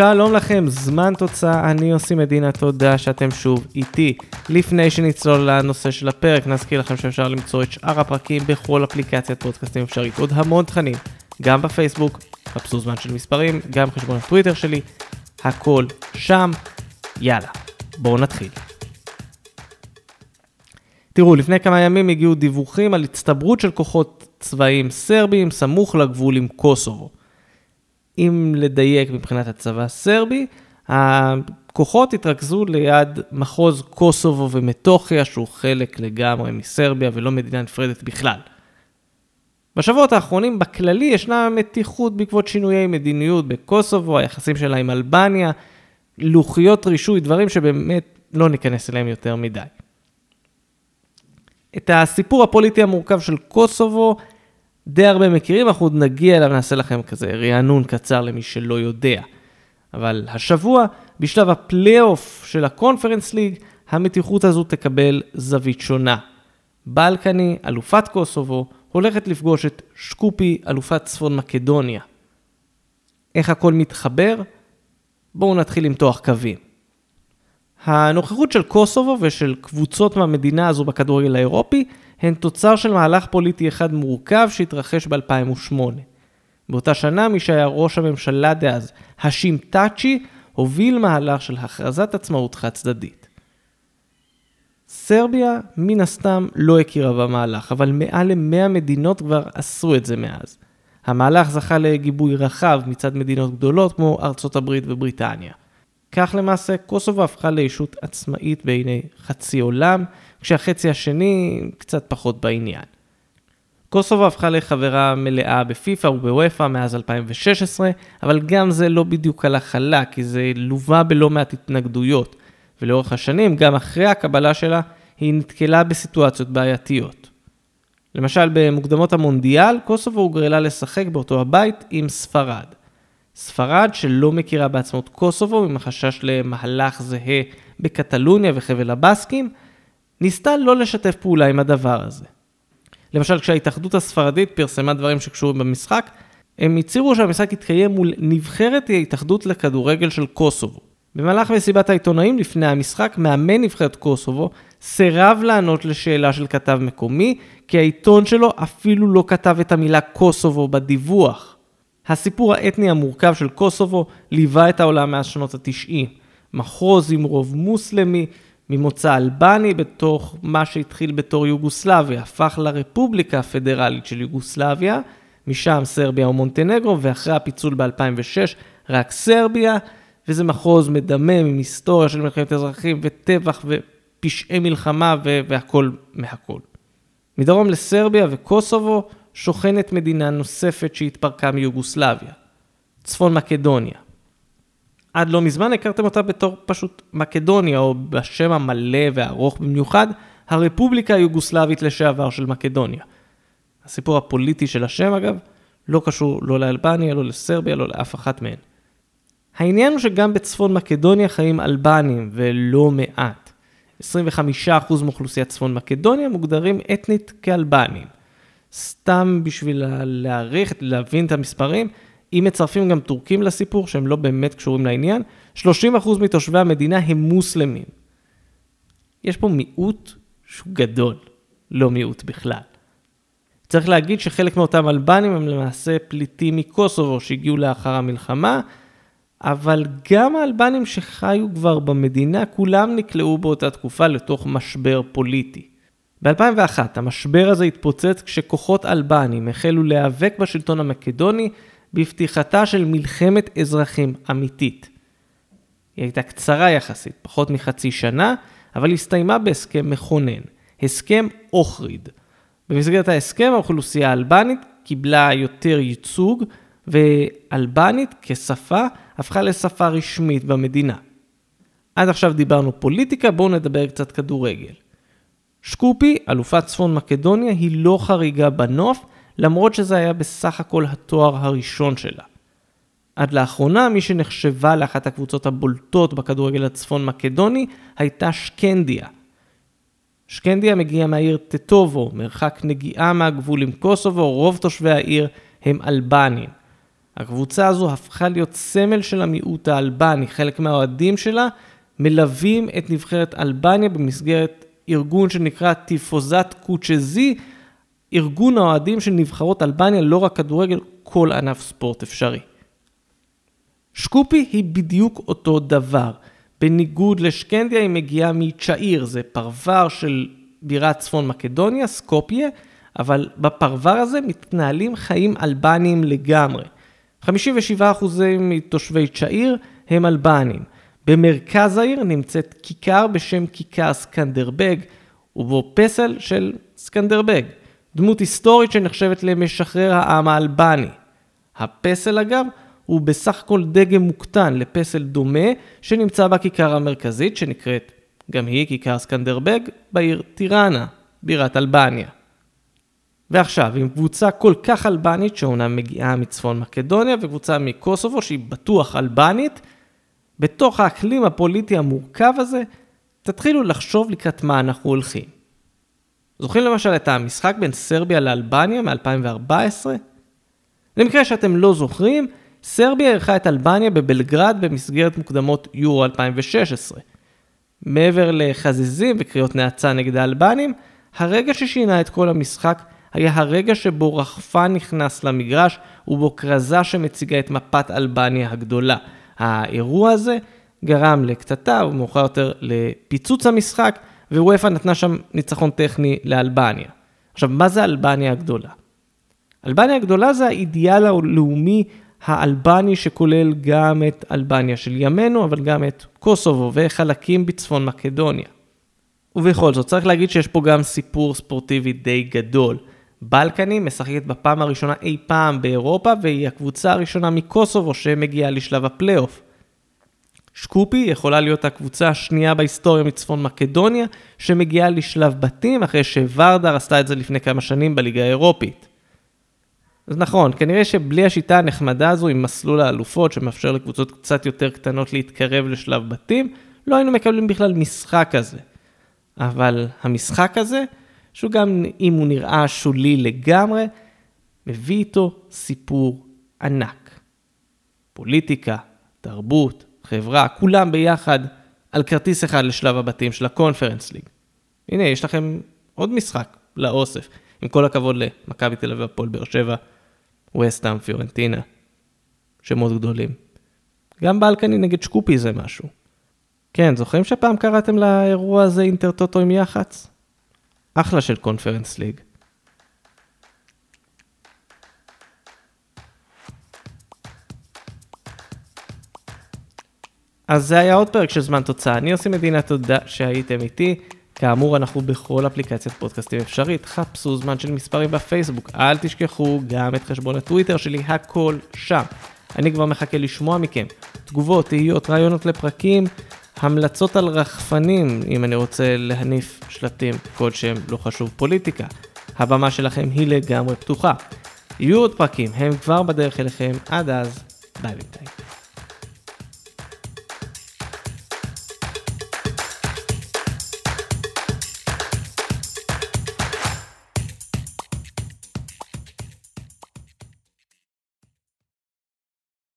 שלום לכם, זמן תוצאה, אני יוסי מדינה, תודה שאתם שוב איתי. לפני שנצלול לנושא של הפרק, נזכיר לכם שאפשר למצוא את שאר הפרקים בכל אפליקציית פודקאסטים אפשרית, עוד המון תכנים, גם בפייסבוק, חפשו זמן של מספרים, גם חשבון הטוויטר שלי, הכל שם. יאללה, בואו נתחיל. תראו, לפני כמה ימים הגיעו דיווחים על הצטברות של כוחות צבאיים סרביים סמוך לגבול עם קוסובו. אם לדייק מבחינת הצבא הסרבי, הכוחות התרכזו ליד מחוז קוסובו ומטוכיה, שהוא חלק לגמרי מסרביה ולא מדינה נפרדת בכלל. בשבועות האחרונים בכללי ישנה מתיחות בעקבות שינויי מדיניות בקוסובו, היחסים שלה עם אלבניה, לוחיות רישוי, דברים שבאמת לא ניכנס אליהם יותר מדי. את הסיפור הפוליטי המורכב של קוסובו די הרבה מכירים, אנחנו עוד נגיע אליו, נעשה לכם כזה רענון קצר למי שלא יודע. אבל השבוע, בשלב הפלייאוף של הקונפרנס ליג, המתיחות הזו תקבל זווית שונה. בלקני, אלופת קוסובו, הולכת לפגוש את שקופי, אלופת צפון מקדוניה. איך הכל מתחבר? בואו נתחיל למתוח קווים. הנוכחות של קוסובו ושל קבוצות מהמדינה הזו בכדורגל האירופי הן תוצר של מהלך פוליטי אחד מורכב שהתרחש ב-2008. באותה שנה מי שהיה ראש הממשלה דאז, האשים טאצ'י, הוביל מהלך של הכרזת עצמאות חד צדדית. סרביה מן הסתם לא הכירה במהלך, אבל מעל ל-100 מדינות כבר עשו את זה מאז. המהלך זכה לגיבוי רחב מצד מדינות גדולות כמו ארצות הברית ובריטניה. כך למעשה קוסובו הפכה לישות עצמאית בעיני חצי עולם, כשהחצי השני קצת פחות בעניין. קוסובו הפכה לחברה מלאה בפיפ"א ובוופ"א מאז 2016, אבל גם זה לא בדיוק הלך חלק, כי זה לווה בלא מעט התנגדויות, ולאורך השנים, גם אחרי הקבלה שלה, היא נתקלה בסיטואציות בעייתיות. למשל, במוקדמות המונדיאל, קוסובו הוגרלה לשחק באותו הבית עם ספרד. ספרד, שלא מכירה בעצמאות קוסובו, עם החשש למהלך זהה בקטלוניה וחבל הבסקים, ניסתה לא לשתף פעולה עם הדבר הזה. למשל, כשההתאחדות הספרדית פרסמה דברים שקשורים במשחק, הם הצהירו שהמשחק יתקיים מול נבחרת ההתאחדות לכדורגל של קוסובו. במהלך מסיבת העיתונאים לפני המשחק, מאמן נבחרת קוסובו סירב לענות לשאלה של כתב מקומי, כי העיתון שלו אפילו לא כתב את המילה קוסובו בדיווח. הסיפור האתני המורכב של קוסובו ליווה את העולם מאז שנות ה-90. מחוז עם רוב מוסלמי, ממוצא אלבני בתוך מה שהתחיל בתור יוגוסלביה, הפך לרפובליקה הפדרלית של יוגוסלביה, משם סרביה ומונטנגרו, ואחרי הפיצול ב-2006 רק סרביה, וזה מחוז מדמם עם היסטוריה של מלחמת אזרחים וטבח ופשעי מלחמה והכל מהכל. מדרום לסרביה וקוסובו שוכנת מדינה נוספת שהתפרקה מיוגוסלביה, צפון מקדוניה. עד לא מזמן הכרתם אותה בתור פשוט מקדוניה, או בשם המלא והארוך במיוחד, הרפובליקה היוגוסלבית לשעבר של מקדוניה. הסיפור הפוליטי של השם אגב, לא קשור לא לאלבניה, לא לסרביה, לא לאף אחת מהן. העניין הוא שגם בצפון מקדוניה חיים אלבנים, ולא מעט. 25% מאוכלוסיית צפון מקדוניה מוגדרים אתנית כאלבנים. סתם בשביל להעריך, להבין את המספרים, אם מצרפים גם טורקים לסיפור, שהם לא באמת קשורים לעניין, 30% מתושבי המדינה הם מוסלמים. יש פה מיעוט שהוא גדול, לא מיעוט בכלל. צריך להגיד שחלק מאותם אלבנים הם למעשה פליטים מקוסובו שהגיעו לאחר המלחמה, אבל גם האלבנים שחיו כבר במדינה, כולם נקלעו באותה תקופה לתוך משבר פוליטי. ב-2001 המשבר הזה התפוצץ כשכוחות אלבנים החלו להיאבק בשלטון המקדוני בפתיחתה של מלחמת אזרחים אמיתית. היא הייתה קצרה יחסית, פחות מחצי שנה, אבל הסתיימה בהסכם מכונן, הסכם אוכריד. במסגרת ההסכם האוכלוסייה האלבנית קיבלה יותר ייצוג, ואלבנית כשפה הפכה לשפה רשמית במדינה. עד עכשיו דיברנו פוליטיקה, בואו נדבר קצת כדורגל. שקופי, אלופת צפון מקדוניה, היא לא חריגה בנוף, למרות שזה היה בסך הכל התואר הראשון שלה. עד לאחרונה מי שנחשבה לאחת הקבוצות הבולטות בכדורגל הצפון מקדוני הייתה שקנדיה. שקנדיה מגיעה מהעיר טטובו, מרחק נגיעה מהגבול עם קוסובו, רוב תושבי העיר הם אלבנים. הקבוצה הזו הפכה להיות סמל של המיעוט האלבני, חלק מהאוהדים שלה מלווים את נבחרת אלבניה במסגרת ארגון שנקרא טיפוזת קוצ'זי, ארגון האוהדים של נבחרות אלבניה, לא רק כדורגל, כל ענף ספורט אפשרי. שקופי היא בדיוק אותו דבר. בניגוד לשקנדיה, היא מגיעה מצ'איר, זה פרבר של בירת צפון מקדוניה, סקופיה, אבל בפרבר הזה מתנהלים חיים אלבניים לגמרי. 57% מתושבי צ'איר הם אלבנים. במרכז העיר נמצאת כיכר בשם כיכר סקנדרבג, ובו פסל של סקנדרבג, דמות היסטורית שנחשבת למשחרר העם האלבני. הפסל אגב הוא בסך הכל דגם מוקטן לפסל דומה שנמצא בכיכר המרכזית שנקראת גם היא כיכר סקנדרבג בעיר טיראנה, בירת אלבניה. ועכשיו, עם קבוצה כל כך אלבנית שאומנם מגיעה מצפון מקדוניה וקבוצה מקוסובו שהיא בטוח אלבנית, בתוך האקלים הפוליטי המורכב הזה, תתחילו לחשוב לקראת מה אנחנו הולכים. זוכרים למשל את המשחק בין סרביה לאלבניה מ-2014? למקרה שאתם לא זוכרים, סרביה אירחה את אלבניה בבלגרד במסגרת מוקדמות יורו 2016. מעבר לחזיזים וקריאות נאצה נגד האלבנים, הרגע ששינה את כל המשחק היה הרגע שבו רחפן נכנס למגרש ובו כרזה שמציגה את מפת אלבניה הגדולה. האירוע הזה גרם לקטטה ומאוחר יותר לפיצוץ המשחק, ווופא נתנה שם ניצחון טכני לאלבניה. עכשיו, מה זה אלבניה הגדולה? אלבניה הגדולה זה האידיאל הלאומי האלבני שכולל גם את אלבניה של ימינו, אבל גם את קוסובו וחלקים בצפון מקדוניה. ובכל זאת, צריך להגיד שיש פה גם סיפור ספורטיבי די גדול. בלקני משחקת בפעם הראשונה אי פעם באירופה, והיא הקבוצה הראשונה מקוסובו שמגיעה לשלב הפלייאוף. שקופי יכולה להיות הקבוצה השנייה בהיסטוריה מצפון מקדוניה, שמגיעה לשלב בתים אחרי שוורדר עשתה את זה לפני כמה שנים בליגה האירופית. אז נכון, כנראה שבלי השיטה הנחמדה הזו עם מסלול האלופות שמאפשר לקבוצות קצת יותר קטנות להתקרב לשלב בתים, לא היינו מקבלים בכלל משחק כזה. אבל המשחק הזה, שהוא גם אם הוא נראה שולי לגמרי, מביא איתו סיפור ענק. פוליטיקה, תרבות, חברה, כולם ביחד על כרטיס אחד לשלב הבתים של הקונפרנס ליג. הנה, יש לכם עוד משחק לאוסף. עם כל הכבוד למכבי תל אביב, הפועל באר שבע, וסטאם, פיורנטינה, שמות גדולים. גם בלקני נגד שקופי זה משהו. כן, זוכרים שפעם קראתם לאירוע הזה אינטרטוטו עם יח"צ? אחלה של קונפרנס ליג. אז זה היה עוד פרק של זמן תוצאה. אני עושה מדינה תודה שהייתם איתי. כאמור, אנחנו בכל אפליקציית פודקאסטים אפשרית. חפשו זמן של מספרים בפייסבוק. אל תשכחו גם את חשבון הטוויטר שלי, הכל שם. אני כבר מחכה לשמוע מכם. תגובות, תהיות, רעיונות לפרקים, המלצות על רחפנים, אם אני רוצה להניף שלטים כלשהם, לא חשוב פוליטיקה. הבמה שלכם היא לגמרי פתוחה. יהיו עוד פרקים, הם כבר בדרך אליכם. עד אז, ביי בינתיים.